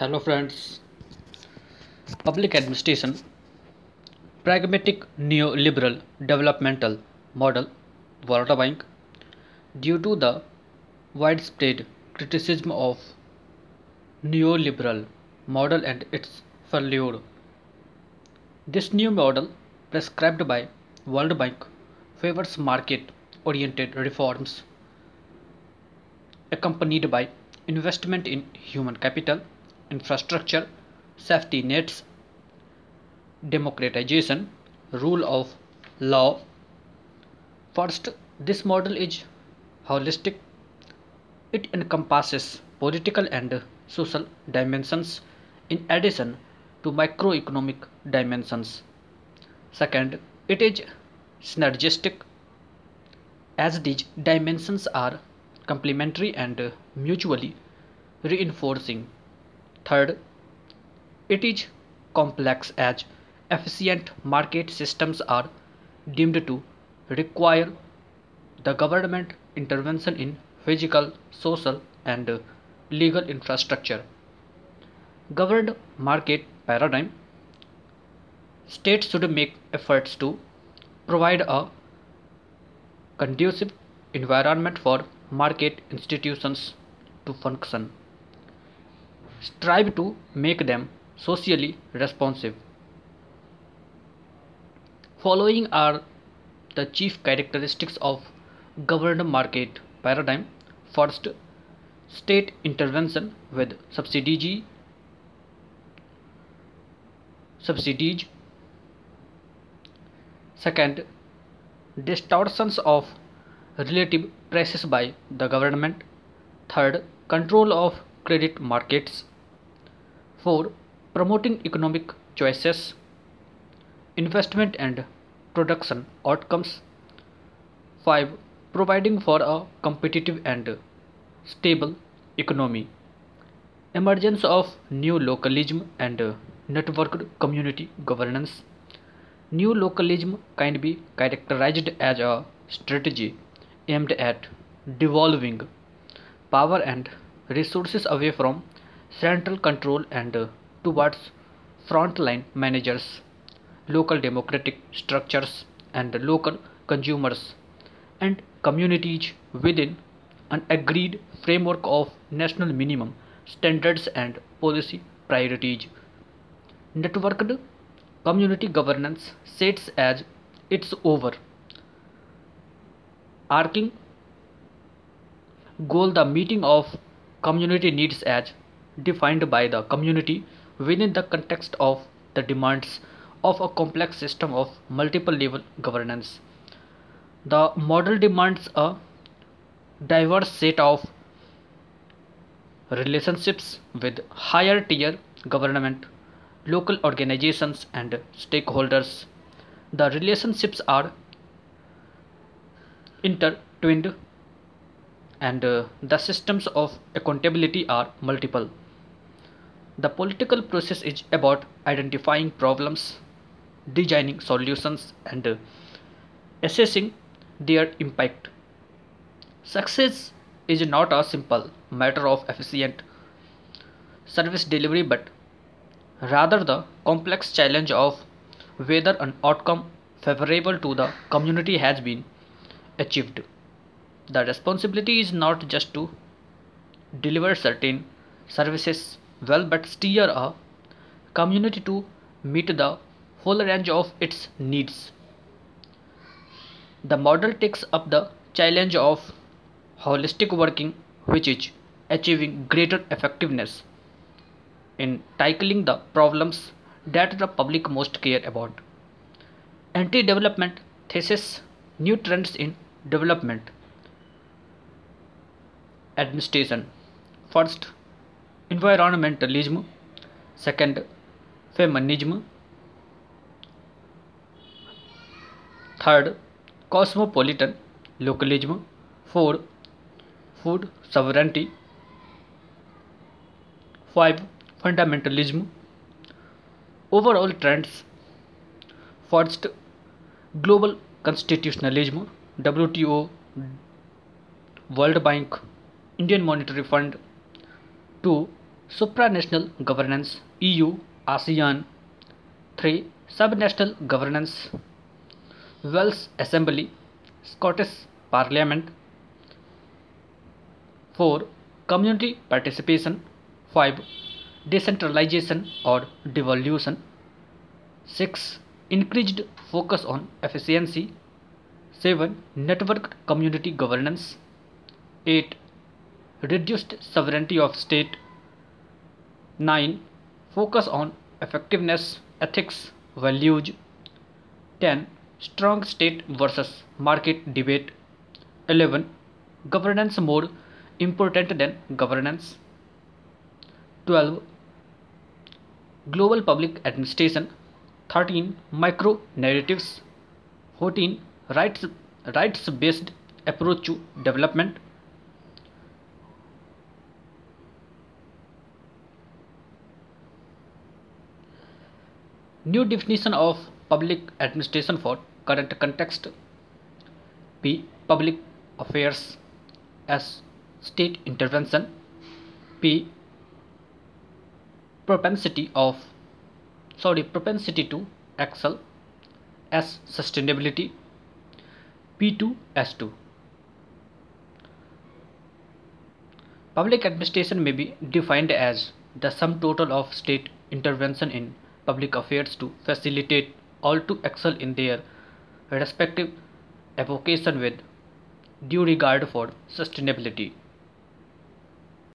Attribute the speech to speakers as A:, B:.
A: Hello, friends. Public administration, pragmatic neoliberal developmental model, World Bank, due to the widespread criticism of neoliberal model and its failure. This new model, prescribed by World Bank, favors market-oriented reforms accompanied by investment in human capital, infrastructure, safety nets, democratization, rule of law. First, this model is holistic. It encompasses political and social dimensions in addition to microeconomic dimensions. Second, it is synergistic as these dimensions are complementary and mutually reinforcing. Third, it is complex as efficient market systems are deemed to require the government intervention in physical, social, and legal infrastructure. Governed market paradigm states should make efforts to provide a conducive environment for market institutions to function. Strive to make them socially responsive. Following are the chief characteristics of governed market paradigm. First, state intervention with subsidies, subsidies. Second, distortions of relative prices by the government. Third, control of credit markets. 4. Promoting economic choices, investment and production outcomes. 5. Providing for a competitive and stable economy. Emergence of new localism and networked community governance. New localism can be characterized as a strategy aimed at devolving power and resources away from central control and towards frontline managers, local democratic structures, and local consumers and communities within an agreed framework of national minimum standards and policy priorities. Networked community governance sets as its over overarching goal the meeting of community needs as defined by the community within the context of the demands of a complex system of multiple level governance. The model demands a diverse set of relationships with higher tier government, local organizations, and stakeholders. The relationships are intertwined and uh, the systems of accountability are multiple. The political process is about identifying problems, designing solutions, and uh, assessing their impact. Success is not a simple matter of efficient service delivery but rather the complex challenge of whether an outcome favorable to the community has been achieved. The responsibility is not just to deliver certain services well but steer a community to meet the full range of its needs. The model takes up the challenge of holistic working, which is achieving greater effectiveness in tackling the problems that the public most care about. Anti development thesis new trends in development administration. First, environmentalism. Second, feminism. Third, cosmopolitan localism. Four, food sovereignty. Five, fundamentalism. Overall trends. First, global constitutionalism, WTO, World Bank, International Monetary Fund. 2. supranational governance EU ASEAN. 3 subnational governance Welsh Assembly Scottish Parliament. 4 community participation. 5 decentralization or devolution. 6 increased focus on efficiency. 7 networked community governance. 8 reduced sovereignty of state. 9 focus on effectiveness ethics values. 10 strong state versus market debate. 11 governance more important than governance. 12 global public administration. 13 micro narratives. 14 rights rights based approach to development new definition of public administration for current context p public affairs s state intervention. P propensity of sorry propensity to excel s sustainability. P2 s2 public administration may be defined as the sum total of state intervention in public affairs to facilitate all to excel in their respective avocation with due regard for sustainability